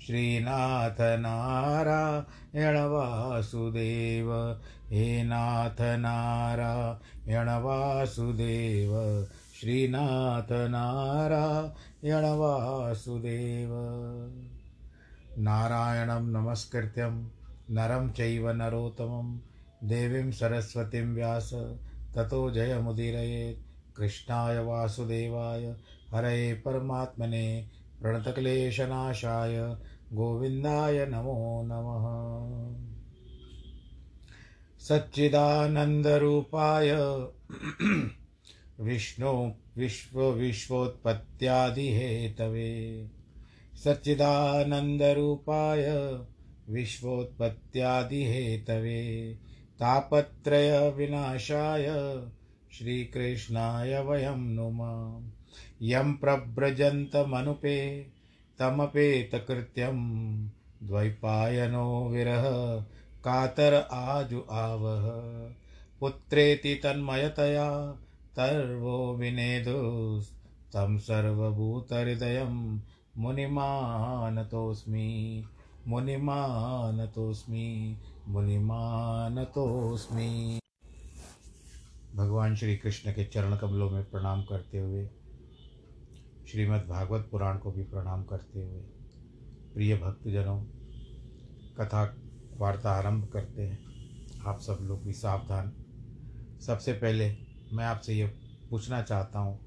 श्रीनाथ नारायण वासुदेव, हे नाथ नारायण वासुदेव, श्रीनाथ नारायण वासुदेव। नारायणं नमस्कृत्यं, नरं चैव नरोत्तमं, देवीं सरस्वतीं व्यास, ततो जयमुदीरयेत् कृष्णाय वासुदेवाय, हरये परमात्मने प्रणतक्लेशनाशाय गोविन्दाय नमो नमः। सच्चिदानन्दरूपाय विष्णु विश्वविश्वोत्पत्त्यादिहेतवे सच्चिदानन्दरूपाय विश्वोत्पत्त्यादिहेतवे। तापत्रयविनाशाय श्रीकृष्णाय वयं नुमः यं प्रव्रजन्तमनुपे तमपेतकृत्यं द्वैपायनो विरह कातर आजु आवह। पुत्रेति तन्मयतया तर्वो विनेदुस्तं सर्वभूतहृदयं मुनिमानतोऽस्मि मुनिमानतोऽस्मि मुनिमानतोऽस्मि। भगवान श्री कृष्ण के चरण कमलों में प्रणाम करते हुए श्रीमद् भागवत पुराण को भी प्रणाम करते हुए प्रिय भक्तजनों, कथा वार्ता आरंभ करते हैं। आप सब लोग भी सावधान। सबसे पहले मैं आपसे ये पूछना चाहता हूँ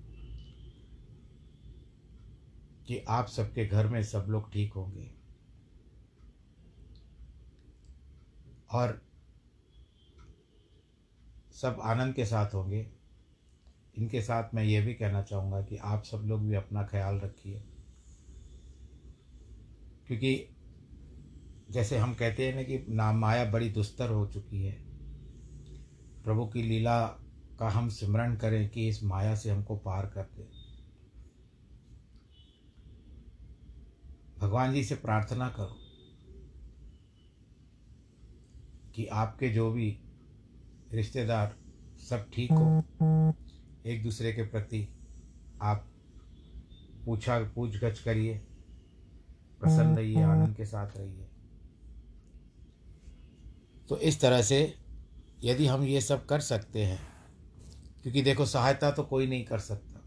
कि आप सबके घर में सब लोग ठीक होंगे? और सब आनंद के साथ होंगे? इनके साथ मैं ये भी कहना चाहूँगा कि आप सब लोग भी अपना ख्याल रखिए। क्योंकि जैसे हम कहते हैं ना कि ना माया बड़ी दुस्तर हो चुकी है। प्रभु की लीला का हम स्मरण करें कि इस माया से हमको पार कर दे भगवान जी से प्रार्थना करो कि आपके जो भी रिश्तेदार सब ठीक हो। एक दूसरे के प्रति आप पूछा पूछ गछ करिए प्रसन्न रहिए आनंद के साथ रहिए। तो इस तरह से यदि हम ये सब कर सकते हैं क्योंकि देखो सहायता तो कोई नहीं कर सकता।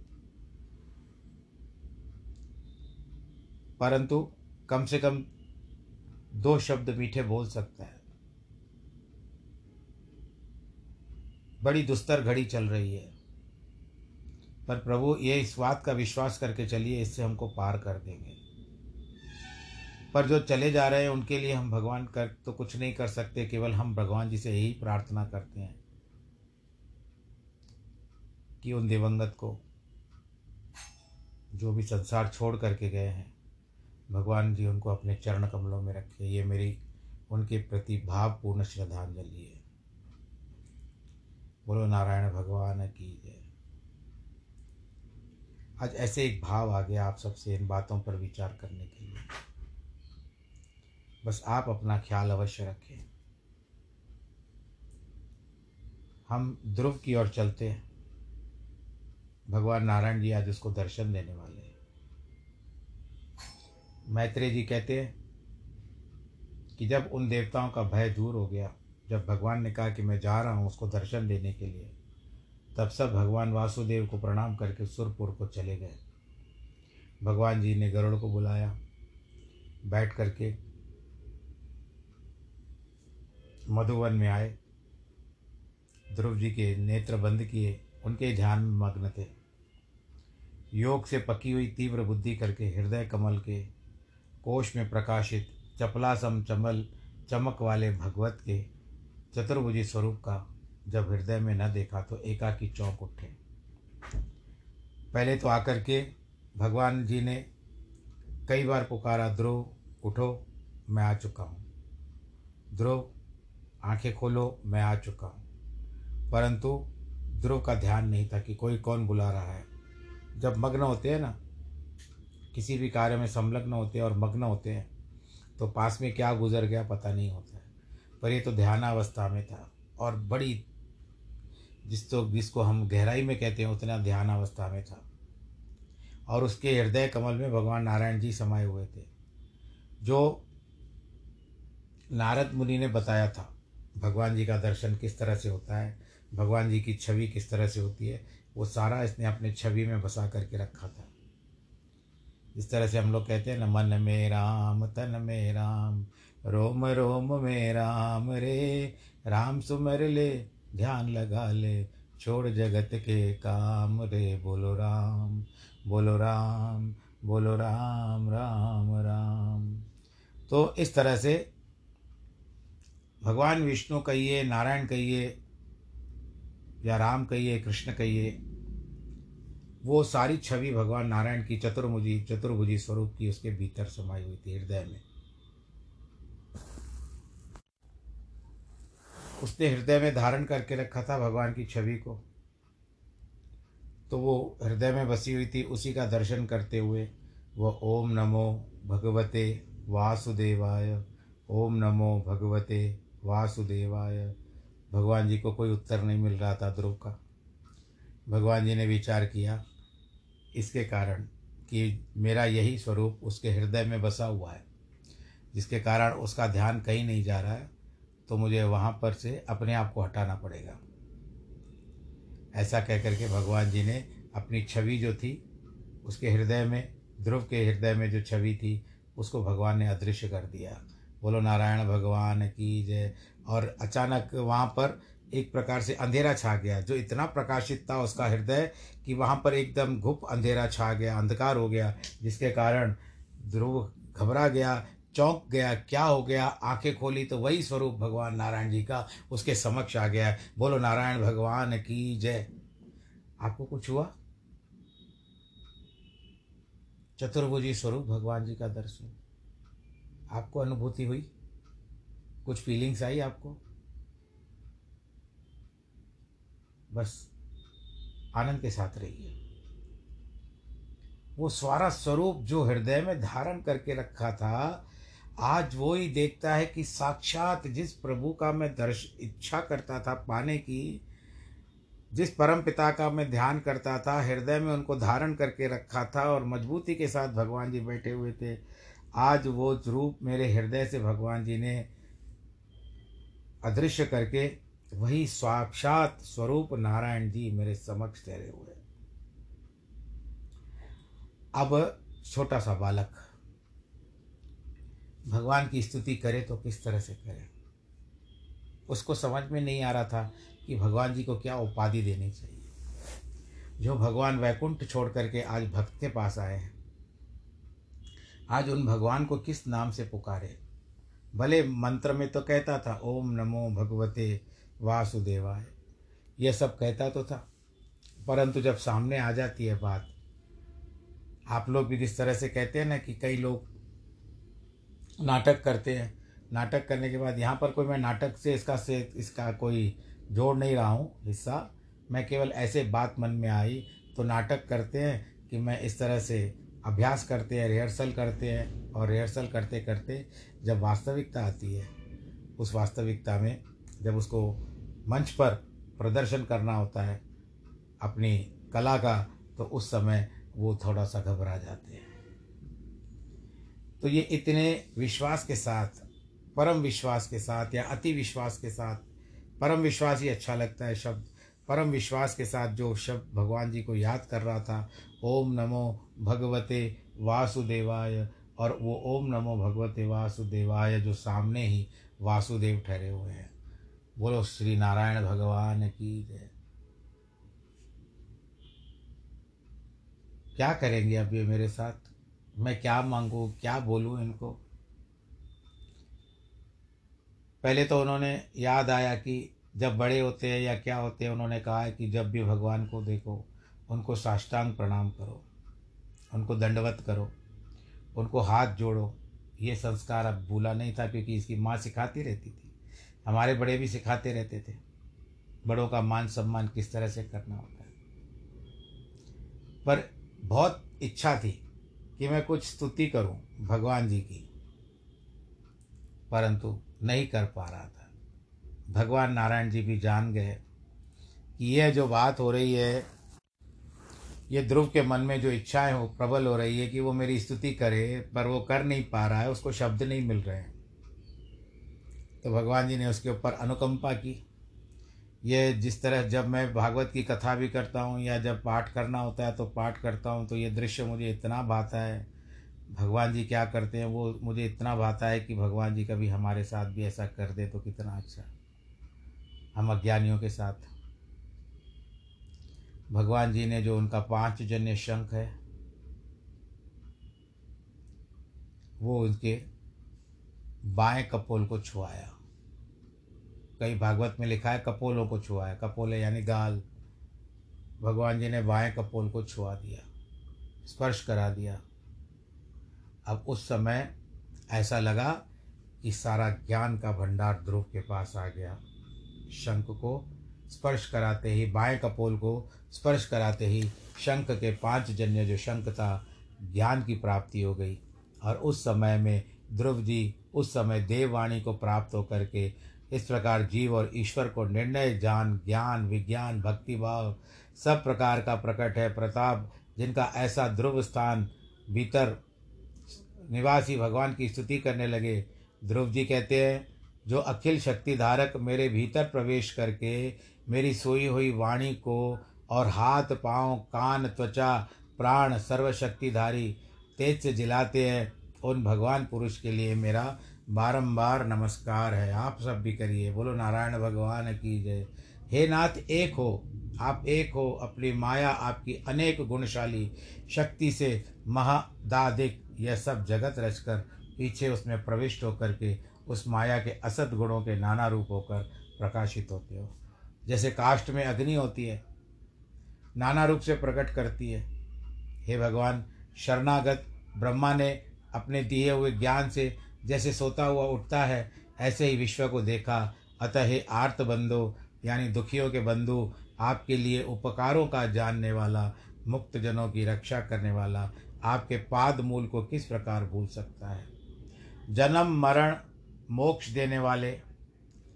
परंतु कम से कम दो शब्द मीठे बोल सकता है। बड़ी दुस्तर घड़ी चल रही है। पर प्रभु, ये इस बात का विश्वास करके चलिए, इससे हमको पार कर देंगे। पर जो चले जा रहे हैं, उनके लिए हम भगवान कर तो कुछ नहीं कर सकते, केवल हम भगवान जी से यही प्रार्थना करते हैं कि उन दिवंगत को जो भी संसार छोड़ करके गए हैं, भगवान जी उनको अपने चरण कमलों में रखे। ये मेरी, उनके प्रति भावपूर्ण श्रद्धांजलि है। बोलो, नारायण भगवान की जय। आज ऐसे एक भाव आ गया आप सबसे इन बातों पर विचार करने के लिए। बस आप अपना ख्याल अवश्य रखें। हम ध्रुव की ओर चलते हैं। भगवान नारायण जी आज उसको दर्शन देने वाले हैं। मैत्रेय जी कहते हैं कि जब उन देवताओं का भय दूर हो गया, जब भगवान ने कहा कि मैं जा रहा हूँ उसको दर्शन देने के लिए तब सब भगवान वासुदेव को प्रणाम करके सुरपुर को चले गए। भगवान जी ने गरुड़ को बुलाया। बैठ करके मधुवन में आए। ध्रुव जी के नेत्र बंद किए, उनके ध्यान में मग्न थे। योग से पकी हुई तीव्र बुद्धि करके हृदय कमल के कोश में प्रकाशित चपलासम चमल चमक वाले भगवत के चतुर्भुजी स्वरूप का जब हृदय में न देखा तो एकाकी चौंक उठे। पहले तो आकर के भगवान जी ने कई बार पुकारा ध्रुव उठो, मैं आ चुका हूँ। ध्रुव आँखें खोलो, मैं आ चुका हूँ। परंतु ध्रुव का ध्यान नहीं था कि कोई कौन बुला रहा है। जब मग्न होते हैं ना, किसी भी कार्य में संलग्न होते हैं और मग्न होते हैं तो पास में क्या गुजर गया पता नहीं होता है, पर ये तो ध्यानावस्था में था और बड़ी जिस तो जिसको हम गहराई में कहते हैं, उतना ध्यान अवस्था में था। और उसके हृदय कमल में भगवान नारायण जी समाये हुए थे। जो नारद मुनि ने बताया था, भगवान जी का दर्शन किस तरह से होता है, भगवान जी की छवि किस तरह से होती है, वो सारा इसने अपने छवि में बसा करके रखा था। इस तरह से हम लोग कहते हैं न, मन में राम, तन में राम, रोम रोम में राम रे, राम सुमर ले ध्यान लगा ले, छोड़ जगत के काम रे। बोलो राम बोलो राम बोलो राम राम राम। तो इस तरह से भगवान विष्णु कहिए, नारायण कहिए, या राम कहिए, कृष्ण कहिए, वो सारी छवि भगवान नारायण की चतुर्भुजी चतुर्भुजी स्वरूप की उसके भीतर समाई हुई थी हृदय में। उसने हृदय में धारण करके रखा था भगवान की छवि को। तो वो हृदय में बसी हुई थी, उसी का दर्शन करते हुए वह ओम नमो भगवते वासुदेवाय, ओम नमो भगवते वासुदेवाय। भगवान जी को कोई उत्तर नहीं मिल रहा था ध्रुव का। भगवान जी ने विचार किया इसके कारण कि मेरा यही स्वरूप उसके हृदय में बसा हुआ है, जिसके कारण उसका ध्यान कहीं नहीं जा रहा है। तो मुझे वहाँ पर से अपने आप को हटाना पड़ेगा। ऐसा कह कर के भगवान जी ने अपनी छवि जो थी, उसके हृदय में, ध्रुव के हृदय में जो छवि थी, उसको भगवान ने अदृश्य कर दिया। बोलो, नारायण भगवान की जय। और अचानक वहाँ पर एक प्रकार से अंधेरा छा गया, जो इतना प्रकाशित था उसका हृदय कि वहाँ पर एकदम घुप अंधेरा छा गया, अंधकार हो गया, जिसके कारण ध्रुव घबरा गया चौंक गया, क्या हो गया? आँखें खोली तो वही स्वरूप भगवान नारायण जी का उसके समक्ष आ गया बोलो, नारायण भगवान की जय। आपको कुछ हुआ? चतुर्भुजी स्वरूप भगवान जी का दर्शन। आपको अनुभूति हुई? कुछ फीलिंग्स आई आपको? बस, आनंद के साथ रहिए। वो सारा स्वरूप जो हृदय में धारण करके रखा था आज वो ही देखता है कि साक्षात जिस प्रभु का मैं दर्श इच्छा करता था पाने की, जिस परम पिता का मैं ध्यान करता था, हृदय में उनको धारण करके रखा था और मजबूती के साथ भगवान जी बैठे हुए थे, आज वो रूप मेरे हृदय से भगवान जी ने अदृश्य करके वही साक्षात स्वरूप नारायण जी मेरे समक्ष ठहरे हुए। अब छोटा सा बालक। भगवान की स्तुति करे तो किस तरह से करे? उसको समझ में नहीं आ रहा था कि भगवान जी को क्या उपाधि देनी चाहिए। जो भगवान वैकुंठ छोड़ करके आज भक्त के पास आए हैं, आज उन भगवान को किस नाम से पुकारे? भले मंत्र में तो कहता था, ओम नमो भगवते वासुदेवाय। यह सब कहता तो था, परंतु जब सामने आ जाती है बात, आप लोग भी जिस तरह से कहते हैं ना कि कई लोग नाटक करते हैं। नाटक करने के बाद यहाँ पर कोई मैं नाटक से इसका से इसका कोई जोड़ नहीं रहा हूँ, हिस्सा। मैं केवल ऐसे बात मन में आई तो नाटक करते हैं कि मैं इस तरह से अभ्यास करते हैं, रिहर्सल करते हैं और रिहर्सल करते करते जब वास्तविकता आती है, उस वास्तविकता में जब उसको मंच पर प्रदर्शन करना होता है अपनी कला का तो उस समय वो थोड़ा सा घबरा जाते हैं। तो ये इतने विश्वास के साथ, परम विश्वास के साथ या अति विश्वास के साथ, परम विश्वास ही अच्छा लगता है शब्द। परम विश्वास के साथ जो शब्द भगवान जी को याद कर रहा था, ओम नमो भगवते वासुदेवाय, और वो ओम नमो भगवते वासुदेवाय जो सामने ही वासुदेव ठहरे हुए हैं। बोलो, श्री नारायण भगवान की जय। क्या करेंगे अब ये मेरे साथ? मैं क्या मांगू, क्या बोलूँ इनको? पहले तो उन्होंने याद आया कि जब बड़े होते हैं या क्या होते हैं, उन्होंने कहा है कि जब भी भगवान को देखो, उनको साष्टांग प्रणाम करो, उनको दंडवत करो, उनको हाथ जोड़ो। ये संस्कार अब भूला नहीं था क्योंकि इसकी माँ सिखाती रहती थी। हमारे बड़े भी सिखाते रहते थे। बड़ों का मान सम्मान किस तरह से करना होता है? पर बहुत इच्छा थी। कि मैं कुछ स्तुति करूँ भगवान जी की। परंतु नहीं कर पा रहा था। भगवान नारायण जी भी जान गए कि यह जो बात हो रही है, ये ध्रुव के मन में जो इच्छाएँ हो, प्रबल हो रही है कि वो मेरी स्तुति करे, पर वो कर नहीं पा रहा है, उसको शब्द नहीं मिल रहे हैं। तो भगवान जी ने उसके ऊपर अनुकंपा की। ये जिस तरह जब मैं भागवत की कथा भी करता हूँ या जब पाठ करना होता है तो पाठ करता हूँ तो ये दृश्य मुझे इतना भाता है। भगवान जी क्या करते हैं, वो मुझे इतना भाता है कि भगवान जी कभी हमारे साथ भी ऐसा कर दे तो कितना अच्छा। हम अज्ञानियों के साथ। भगवान जी ने जो उनका पाँच जन्य शंख है, वो उनके बाएँ कपोल को छुआया। कई भागवत में लिखा है, कपोलों को छुआ है कपोले यानी गाल। भगवान जी ने बाएँ कपोल को छुआ दिया, स्पर्श करा दिया। अब उस समय ऐसा लगा कि सारा ज्ञान का भंडार ध्रुव के पास आ गया। शंख को स्पर्श कराते ही, बाएँ कपोल को स्पर्श कराते ही, शंख के पाँच जन्य जो शंख था, ज्ञान की प्राप्ति हो गई। और उस समय में ध्रुव जी, उस समय देववाणी को प्राप्त होकर के इस प्रकार जीव और ईश्वर को निर्णय, जान, ज्ञान, विज्ञान, भक्ति, भाव, सब प्रकार का प्रकट है। प्रताप, जिनका ऐसा ध्रुव स्थान भीतर निवासी भगवान की स्तुति करने लगे, ध्रुव जी कहते हैं, जो अखिल शक्ति धारक मेरे भीतर प्रवेश करके मेरी सोई हुई वाणी को और हाथ, पाँव, कान, त्वचा, प्राण, सर्वशक्तिधारी, तेज से जिलाते हैं, उन भगवान पुरुष के लिए मेरा बारंबार नमस्कार है। आप सब भी करिए। बोलो, नारायण भगवान की जय। हे नाथ, एक हो। आप एक हो। अपनी माया आपकी अनेक गुणशाली शक्ति से महादादिक। यह सब जगत रचकर, पीछे उसमें प्रविष्ट होकर के, उस माया के असत गुणों के नाना रूप होकर प्रकाशित होते हो। जैसे काष्ट में अग्नि होती है, नाना रूप से प्रकट करती है। हे भगवान, शरणागत ब्रह्मा ने अपने दिए हुए ज्ञान से जैसे सोता हुआ उठता है, ऐसे ही विश्व को देखा। अतः हे आर्त बंधु, यानी दुखियों के बंधु, आपके लिए उपकारों का जानने वाला मुक्त जनों की रक्षा करने वाला, आपके पाद मूल को किस प्रकार भूल सकता है? जन्म, मरण, मोक्ष देने वाले,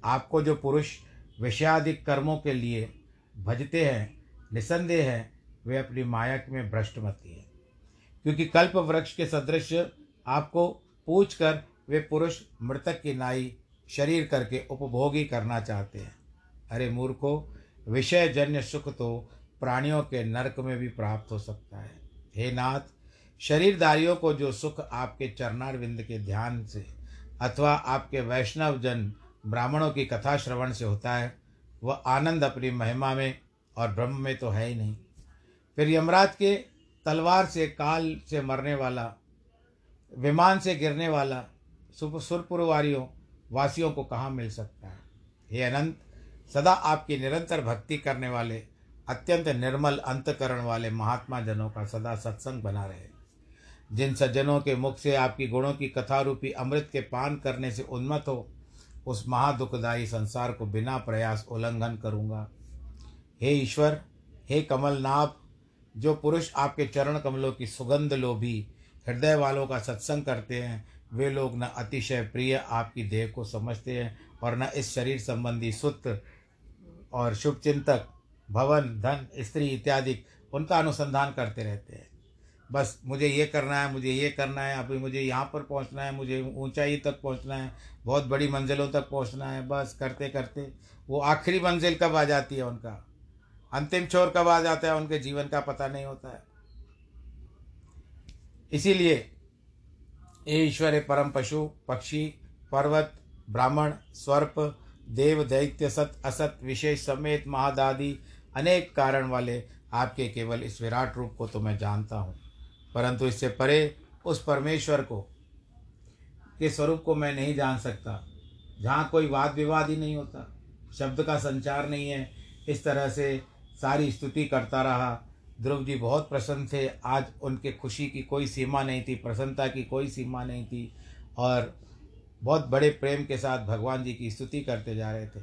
आपको जो पुरुष विषयाधिक कर्मों के लिए भजते हैं, निसंदेह है, वे अपनी माया में भ्रष्ट मती है। क्योंकि कल्प वृक्ष के सदृश आपको पूछ कर वे पुरुष मृतक की नाई शरीर करके उपभोगी करना चाहते हैं। अरे मूर्खो विषय जन्य सुख तो प्राणियों के नरक में भी प्राप्त हो सकता है। हे नाथ शरीरदारियों को जो सुख आपके चरणारविंद के ध्यान से अथवा आपके वैष्णव जन ब्राह्मणों की कथा श्रवण से होता है, वह आनंद अपनी महिमा में और ब्रह्म में तो है ही नहीं। फिर यमराज के तलवार से, काल से मरने वाला, विमान से गिरने वाला सुरपुरवारियों वासियों को कहाँ मिल सकता है? हे अनंत, सदा आपकी निरंतर भक्ति करने वाले, अत्यंत निर्मल अंतकरण वाले महात्मा जनों का सदा सत्संग बना रहे। जिन सज्जनों के मुख से आपकी गुणों की कथा रूपी अमृत के पान करने से उन्मत हो, उस महादुखदायी संसार को बिना प्रयास उल्लंघन करूँगा। हे ईश्वर, हे कमलनाभ, जो पुरुष आपके चरण कमलों की सुगंध लोभी हृदय वालों का सत्संग करते हैं वे लोग न अतिशय प्रिय आपकी देह को समझते हैं और न इस शरीर संबंधी सुत और शुभ चिंतक, भवन, धन, स्त्री इत्यादि उनका अनुसंधान करते रहते हैं। बस मुझे ये करना है, मुझे ये करना है, अभी मुझे यहाँ पर पहुँचना है, मुझे ऊंचाई तक पहुँचना है, बहुत बड़ी मंजिलों तक पहुँचना है, बस करते करते वो आखिरी मंजिल कब आ जाती है उनका? अंतिम छोर कब आ जाता है? उनके जीवन का पता नहीं होता है। इसीलिए ये ईश्वर परम पशु पक्षी पर्वत ब्राह्मण स्वर्प देव दैत्य सत असत विशेष समेत महादादि अनेक कारण वाले आपके केवल इस विराट रूप को तो मैं जानता हूँ परंतु इससे परे उस परमेश्वर को के स्वरूप को मैं नहीं जान सकता जहाँ कोई वाद विवाद ही नहीं होता शब्द का संचार नहीं है इस तरह से सारी स्तुति करता रहा ध्रुव जी बहुत प्रसन्न थे। आज उनके खुशी की कोई सीमा नहीं थी, प्रसन्नता की कोई सीमा नहीं थी और बहुत बड़े प्रेम के साथ भगवान जी की स्तुति करते जा रहे थे।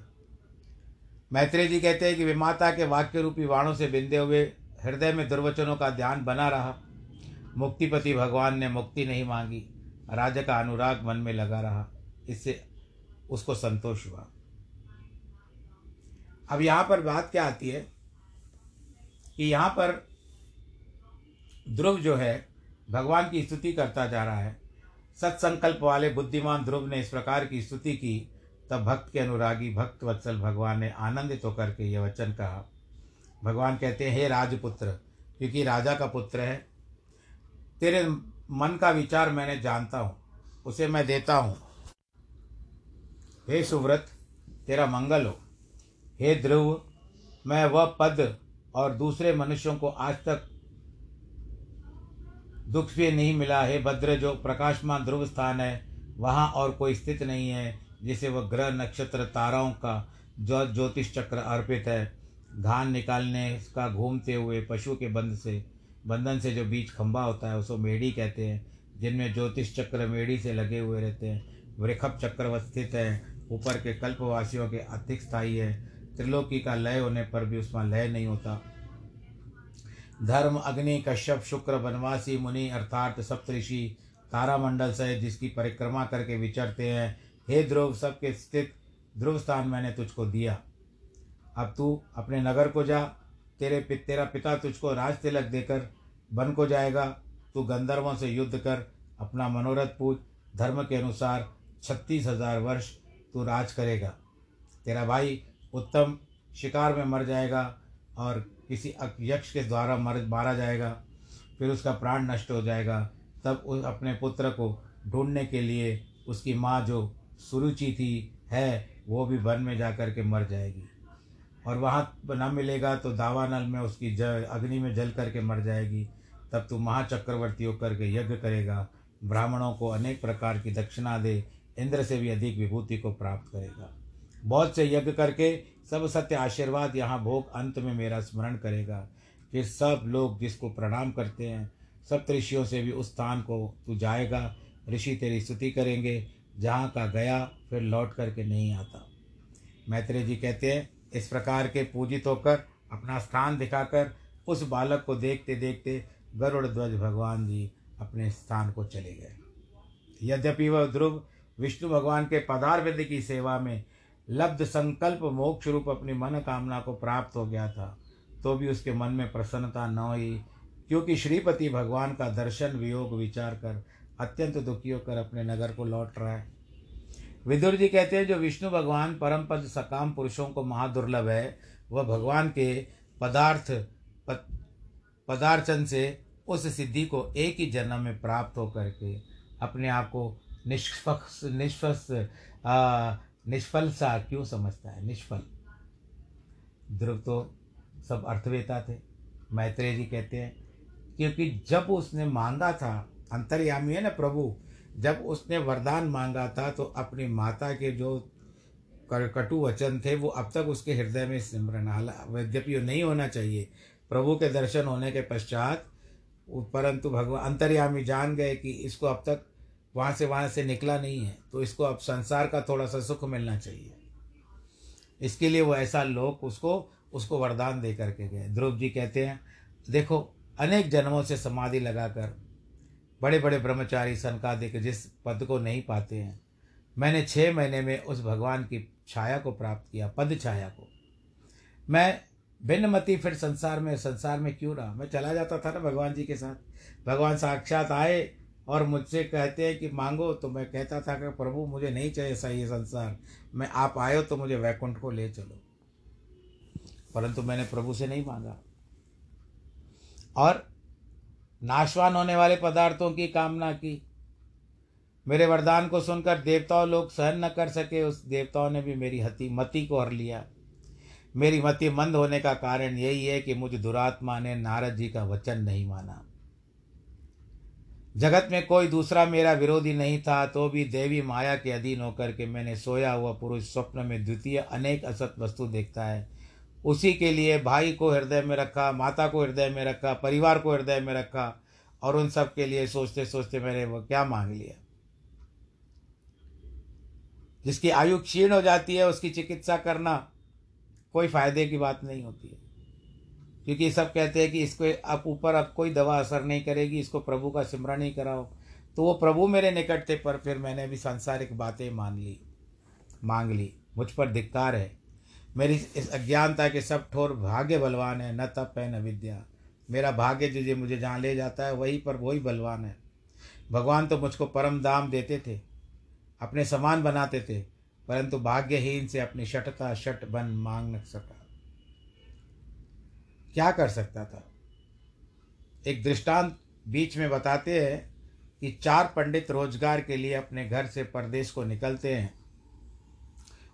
मैत्रेय जी कहते हैं कि विमाता के वाक्य रूपी वाणों से बिंदे हुए हृदय में दुर्वचनों का ध्यान बना रहा। मुक्तिपति भगवान ने मुक्ति नहीं मांगी, राजा का अनुराग मन में लगा रहा। इससे उसको संतोष हुआ। अब यहाँ पर बात क्या आती है? कि यहाँ पर ध्रुव जो है, भगवान की स्तुति करता जा रहा है। सत्संकल्प वाले बुद्धिमान ध्रुव ने इस प्रकार की स्तुति की, तब भक्त के अनुरागी भक्त वत्सल भगवान ने आनंदित होकर के यह वचन कहा। भगवान कहते हैं, हे राजपुत्र, क्योंकि राजा का पुत्र है, तेरे मन का विचार मैंने जानता हूँ, उसे मैं देता हूँ। हे सुव्रत, तेरा मंगल हो। हे ध्रुव, मैं वह पद और दूसरे मनुष्यों को आज तक दुख भी नहीं मिला है। भद्र जो प्रकाशमान ध्रुव स्थान है, वहाँ और कोई स्थित नहीं है, जिसे वह ग्रह नक्षत्र ताराओं का जो ज्योतिष चक्र अर्पित है। धान निकालने का घूमते हुए पशु के बंध से, बंधन से जो बीच खंभा होता है, उसको मेढ़ी कहते हैं, जिनमें ज्योतिष चक्र मेढ़ी से लगे हुए रहते हैं। वृखभ चक्र स्थित है, ऊपर के कल्पवासियों के अधिक स्थायी है। त्रिलोकी का लय होने पर भी उसमें लय नहीं होता। धर्म अग्नि कश्यप शुक्र बनवासी मुनि अर्थात सप्तऋषि तारामंडल से जिसकी परिक्रमा करके विचरते हैं हे ध्रुव सबके स्थित ध्रुव स्थान मैंने तुझको दिया। अब तू अपने नगर को जा तेरे पि, तेरा पिता तुझको राज तिलक देकर बन को जाएगा। तू गंधर्वों से युद्ध कर अपना मनोरथ पूज। धर्म के अनुसार छत्तीस हज़ार वर्ष तू राज करेगा। तेरा भाई उत्तम शिकार में मर जाएगा और किसी यक्ष के द्वारा मर मारा जाएगा, फिर उसका प्राण नष्ट हो जाएगा। तब उस अपने पुत्र को ढूँढने के लिए उसकी माँ जो सुरुचि थी, है, वो भी वन में जा कर के मर जाएगी। और वहाँ न मिलेगा तो दावानल में उसकी जल अग्नि में जल करके मर जाएगी। तब तू महाचक्रवर्ती होकर के यज्ञ करेगा, ब्राह्मणों को अनेक प्रकार की दक्षिणा दे, इंद्र से भी अधिक विभूति को प्राप्त करेगा। बहुत से यज्ञ करके सब सत्य आशीर्वाद यहाँ भोग अंत में मेरा स्मरण करेगा फिर सब लोग जिसको प्रणाम करते हैं, सब ऋषियों से भी उस स्थान को तू जाएगा। ऋषि तेरी स्तुति करेंगे, जहाँ का गया फिर लौट करके नहीं आता। मैत्रेय जी कहते हैं, इस प्रकार के पूजित होकर अपना स्थान दिखाकर उस बालक को देखते देखते गरुड़ ध्वज भगवान जी अपने स्थान को चले गए। यद्यपि वह ध्रुव, विष्णु भगवान के पदार्थ की सेवा में लब्ध संकल्प मोक्ष रूप अपनी मन कामना को प्राप्त हो गया था तो भी उसके मन में प्रसन्नता न हुई क्योंकि श्रीपति भगवान का दर्शन वियोग विचार कर अत्यंत दुखी होकर अपने नगर को लौट रहा है। विदुर जी कहते हैं जो विष्णु भगवान परम पद सकाम पुरुषों को महादुर्लभ है वह भगवान के पदार्थ पद, पदार्चन से उस सिद्धि को एक ही जन्म में प्राप्त होकर के अपने आप को निष्पक्ष निष्पक्ष निष्फल सा क्यों समझता है? निष्फल। ध्रुव तो सब अर्थवेता थे। मैत्रेय जी कहते हैं, क्योंकि जब उसने मांगा था, अंतर्यामी है ना प्रभु, जब उसने वरदान मांगा था तो अपनी माता के जो कटु वचन थे, वो अब तक उसके हृदय में सिमरन। हाल यद्यपि नहीं होना चाहिए। प्रभु के दर्शन होने के पश्चात परंतु भगवान अंतर्यामी जान गए कि इसको अब तक वहाँ से वहाँ से निकला नहीं है तो इसको अब संसार का थोड़ा सा सुख मिलना चाहिए। इसके लिए वो ऐसा लोग उसको उसको वरदान दे करके गए। ध्रुव जी कहते हैं, देखो, अनेक जन्मों से समाधि लगाकर बड़े बड़े ब्रह्मचारी सनका सनकादिक जिस पद को नहीं पाते हैं, मैंने छः महीने में उस भगवान की छाया को प्राप्त किया, पद छाया को। मैं भिन्नमति फिर संसार में संसार में क्यों रहा? मैं चला जाता था ना भगवान जी के साथ। भगवान साक्षात आए और मुझसे कहते हैं कि मांगो तो मैं कहता था कि प्रभु, मुझे नहीं चाहिए सही ये संसार। मैं, आप आयो तो मुझे वैकुंठ को ले चलो। परंतु मैंने प्रभु से नहीं मांगा। और नाशवान होने वाले पदार्थों की कामना की। मेरे वरदान को सुनकर देवताओं लोग सहन न कर सके, उस देवताओं ने भी मेरी हति, मति को हर लिया। मेरी मति मंद होने का कारण यही है कि मुझ दुरात्मा ने नारद जी का वचन नहीं माना। जगत में कोई दूसरा मेरा विरोधी नहीं था तो भी देवी माया के अधीन होकर के मैंने सोया हुआ पुरुष स्वप्न में द्वितीय अनेक असत वस्तु देखता है। उसी के लिए भाई को हृदय में रखा, माता को हृदय में रखा, परिवार को हृदय में रखा और उन सब के लिए सोचते सोचते मैंने वो क्या मांग लिया? जिसकी आयु क्षीण हो जाती है, उसकी चिकित्सा करना कोई फ़ायदे की बात नहीं होती है। क्योंकि सब कहते हैं कि इसको अब ऊपर अब कोई दवा असर नहीं करेगी, इसको प्रभु का सिमरण नहीं कराओ। तो वो प्रभु मेरे निकट थे, पर फिर मैंने भी सांसारिक बातें मान ली, मांग ली। मुझ पर धिक्कार है। मेरी इस अज्ञानता के सब ठोर भाग्य बलवान है, न तप है, न विद्या। मेरा भाग्य जो जो मुझे जहाँ ले जाता है, वही पर वही बलवान है। भगवान तो मुझको परम दाम देते थे, अपने समान बनाते थे, परंतु भाग्यहीन से अपनी शटता शट बन मांग न सका। क्या कर सकता था? एक दृष्टांत बीच में बताते हैं कि चार पंडित रोज़गार के लिए अपने घर से परदेश को निकलते हैं।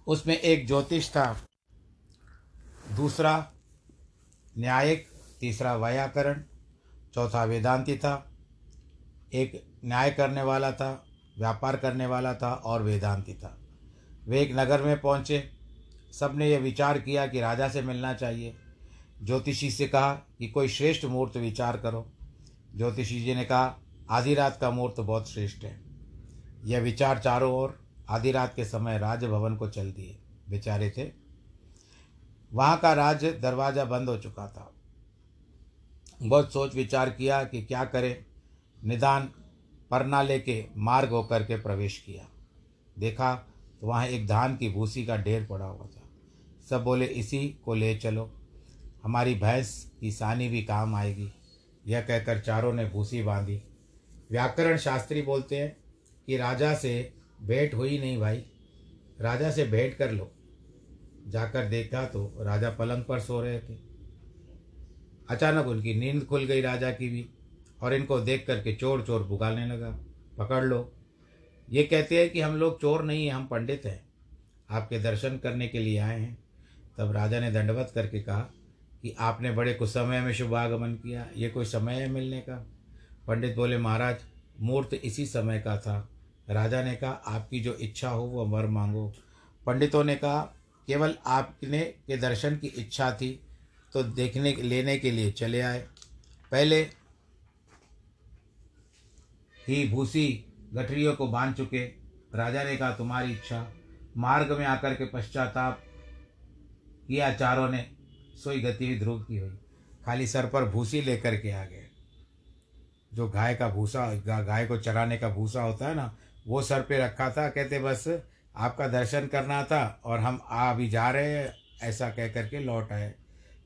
उसमें एक ज्योतिष था, दूसरा न्यायिक, तीसरा व्याकरण, चौथा वेदांती था, एक न्याय करने वाला था, व्यापार करने वाला था और वेदांती था। वे एक नगर में पहुँचे, सबने यह विचार किया कि राजा से मिलना चाहिए। ज्योतिषी से कहा कि कोई श्रेष्ठ मुहूर्त विचार करो। ज्योतिषी जी ने कहा, आधी रात का मुहूर्त बहुत श्रेष्ठ है। यह विचार चारों ओर आधी रात के समय राजभवन को चल दिए। बेचारे थे। वहाँ का राज दरवाज़ा बंद हो चुका था। बहुत सोच विचार किया कि क्या करें। निदान परना लेके मार्ग होकर के प्रवेश किया। देखा तो वहाँ एक धान की भूसी का ढेर पड़ा हुआ था। सब बोले, इसी को ले चलो। हमारी भैंस की सानी भी काम आएगी। यह कहकर चारों ने भूसी बांधी। व्याकरण शास्त्री बोलते हैं कि राजा से भेंट हुई नहीं भाई। राजा से भेंट कर लो। जाकर देखा तो राजा पलंग पर सो रहे थे। अचानक उनकी नींद खुल गई राजा की भी और इनको देख करके चोर चोर पुकारने लगा। पकड़ लो। ये कहते हैं कि हम लोग चोर नहीं हैं, हम पंडित हैं। आपके दर्शन करने के लिए आए हैं। तब राजा ने दंडवत करके कहा कि आपने बड़े कुछ समय में शुभ आगमन किया, ये कोई समय है मिलने का? पंडित बोले, महाराज मूर्त इसी समय का था। राजा ने कहा, आपकी जो इच्छा हो वह वर मांगो। पंडितों ने कहा, केवल आपने के दर्शन की इच्छा थी तो देखने, लेने के लिए चले आए। पहले ही भूसी गठरियों को बाँध चुके। राजा ने कहा, तुम्हारी इच्छा। मार्ग में आकर के पश्चाताप किया चारों ने। सोई गति हुई, ध्रुव की हुई। खाली सर पर भूसी लेकर के आ गए। जो गाय का भूसा गाय को चराने का भूसा होता है ना, वो सर पे रखा था, कहते बस, आपका दर्शन करना था और हम आ अभी जा रहे हैं, ऐसा कह करके लौट आए।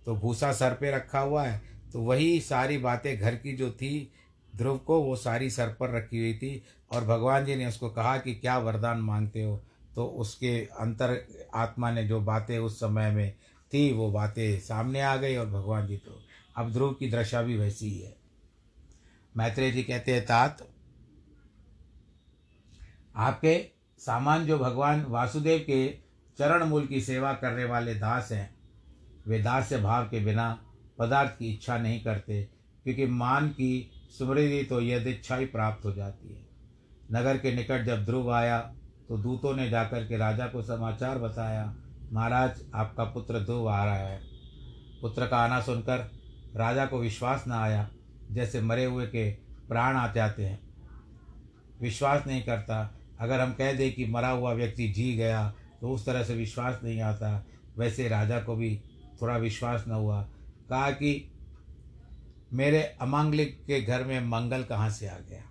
तो भूसा सर पे रखा हुआ है तो वही सारी बातें घर की जो थी, ध्रुव को वो सारी सर पर रखी हुई थी और भगवान जी ने उसको कहा कि क्या वरदान मांगते हो? तो उसके अंतर आत्मा ने जो बातें उस समय में थी, वो बातें सामने आ गई और भगवान जी तो अब ध्रुव की दशा भी वैसी ही है। मैत्रेय जी कहते हैं, तात, आपके सामान जो भगवान वासुदेव के चरण मूल की सेवा करने वाले दास हैं, वे दास्य भाव के बिना पदार्थ की इच्छा नहीं करते, क्योंकि मान की समृद्धि तो यद इच्छा ही प्राप्त हो जाती है। नगर के निकट जब ध्रुव आया तो दूतों ने जाकर के राजा को समाचार बताया महाराज, आपका पुत्र ध्रुव आ रहा है। पुत्र का आना सुनकर राजा को विश्वास न आया, जैसे मरे हुए के प्राण आ जाते हैं। विश्वास नहीं करता। अगर हम कह दें कि मरा हुआ व्यक्ति जी गया तो उस तरह से विश्वास नहीं आता। वैसे राजा को भी थोड़ा विश्वास न हुआ। कहा कि मेरे अमांगलिक के घर में मंगल कहाँ से आ गया?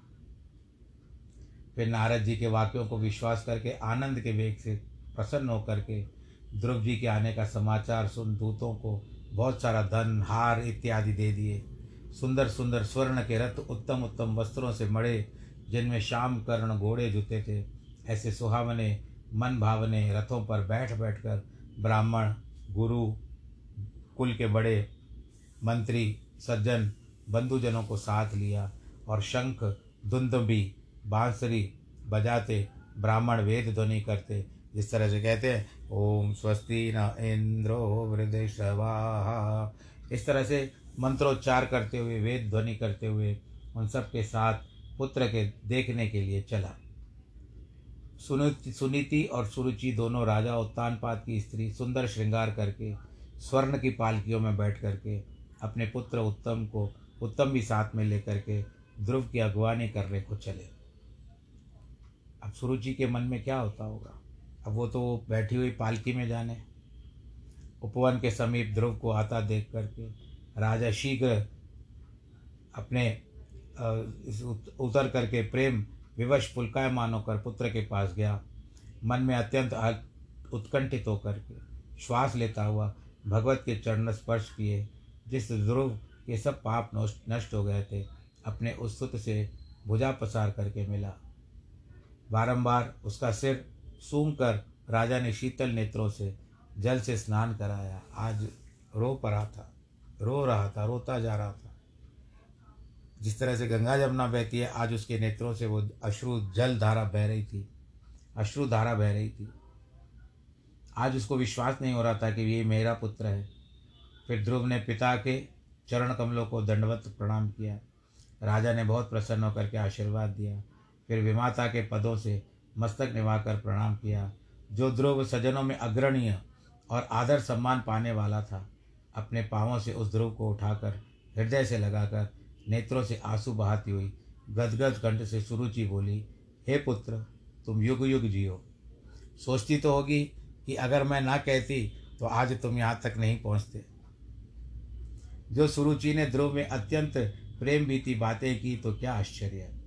फिर नारद जी के वाक्यों को विश्वास करके, आनंद के वेग से प्रसन्न होकर के ध्रुव जी के आने का समाचार सुन दूतों को बहुत सारा धन, हार इत्यादि दे दिए। सुंदर सुंदर स्वर्ण के रथ उत्तम उत्तम वस्त्रों से मड़े, जिनमें श्याम कर्ण घोड़े जुते थे। ऐसे सुहावने, मन भावने रथों पर बैठ बैठ कर ब्राह्मण, गुरु, कुल के बड़े, मंत्री, सज्जन, बंधुजनों को साथ लिया और शंख धुंदबी बांसुरी बजाते ब्राह्मण वेद ध्वनि करते, जिस तरह से कहते हैं ओम स्वस्ति न इंद्रो वृद्धवा इस तरह से मंत्रोच्चार करते हुए, वेद ध्वनि करते हुए उन सब के साथ पुत्र के देखने के लिए चला। सुनीति सुनीति और सुरुचि दोनों राजा उत्तानपाद की स्त्री सुंदर श्रृंगार करके, स्वर्ण की पालकियों में बैठ करके, अपने पुत्र उत्तम को, उत्तम भी साथ में लेकर के ध्रुव की अगवानी करने को चले। अब सुरुचि के मन में क्या होता होगा? अब वो तो बैठी हुई पालकी में जाने। उपवन के समीप ध्रुव को आता देख करके राजा शीघ्र अपने उतर करके प्रेम विवश पुलकायमान होकर पुत्र के पास गया। मन में अत्यंत उत्कंठित होकर के श्वास लेता हुआ भगवत के चरण स्पर्श किए, जिस ध्रुव के सब पाप नष्ट हो गए थे, अपने उस सुत से भुजा पसार करके मिला। बारंबार उसका सिर सूंघ कर राजा ने शीतल नेत्रों से जल से स्नान कराया। आज रो पड़ा था, रो रहा था, रोता जा रहा था। जिस तरह से गंगा जमुना बहती है, आज उसके नेत्रों से वो अश्रु जल धारा बह रही थी, अश्रु धारा बह रही थी। आज उसको विश्वास नहीं हो रहा था कि ये मेरा पुत्र है। फिर ध्रुव ने पिता के चरण कमलों को दंडवत प्रणाम किया। राजा ने बहुत प्रसन्न होकर के आशीर्वाद दिया। फिर विमाता के पदों से मस्तक निभाकर प्रणाम किया, जो ध्रुव सजनों में अग्रणीय और आदर सम्मान पाने वाला था, अपने पाँवों से उस ध्रुव को उठाकर, हृदय से लगाकर, नेत्रों से आँसू बहाती हुई, गदगद कंठ से सुरुचि बोली, हे पुत्र, तुम युग युग जियो। सोचती तो होगी कि अगर मैं ना कहती तो आज तुम यहाँ तक नहीं पहुँचते। जो सुरुचि ने ध्रुव में अत्यंत प्रेम बीती बातें की तो क्या आश्चर्य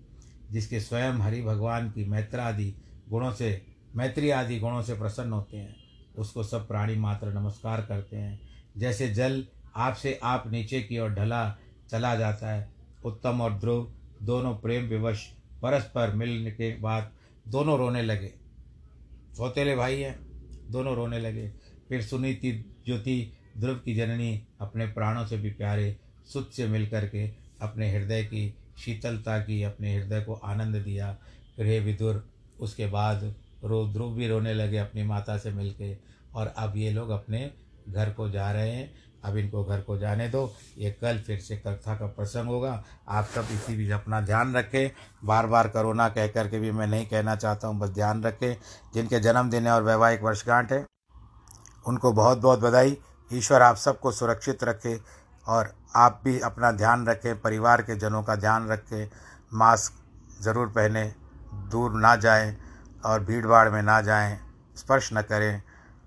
जिसके स्वयं हरि भगवान की मैत्रादि गुणों से, मैत्री आदि गुणों से प्रसन्न होते हैं, उसको सब प्राणी मात्र नमस्कार करते हैं। जैसे जल आपसे आप नीचे की ओर ढला, चला जाता है, उत्तम और ध्रुव, दोनों प्रेम विवश, परस्पर मिलने के बाद दोनों रोने लगे। सौतेले भाई हैं, दोनों रोने लगे। फिर सुनीति, ज्योति, ध्रुव की जननी अपने प्राणों से भी प्यारे सुख से मिल करके अपने हृदय की शीतलता की, अपने हृदय को आनंद दिया। फिर हे विदुर, उसके बाद रो, ध्रुव भी रोने लगे अपनी माता से मिलके। और अब ये लोग अपने घर को जा रहे हैं। अब इनको घर को जाने दो। ये कल फिर से कथा का प्रसंग होगा। आप सब इसी भी अपना ध्यान रखें। बार बार करोना कह कर के भी मैं नहीं कहना चाहता हूँ, बस ध्यान रखें। जिनके जन्मदिन है और वैवाहिक वर्षगांठ है, उनको बहुत बहुत बधाई। ईश्वर आप सबको सुरक्षित रखे। और आप भी अपना ध्यान रखें, परिवार के जनों का ध्यान रखें, मास्क ज़रूर पहने, दूर ना जाएँ और भीड़ भाड़ में ना जाएँ, स्पर्श न करें,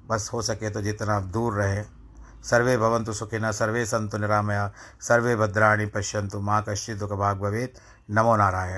बस हो सके तो जितना दूर रहें। सर्वे भवंतु सुखिन सर्वे संतु निरामया, सर्वे भद्राणी पश्यंतु माँ कश्चित दुख भाग भवेद नमो नारायण।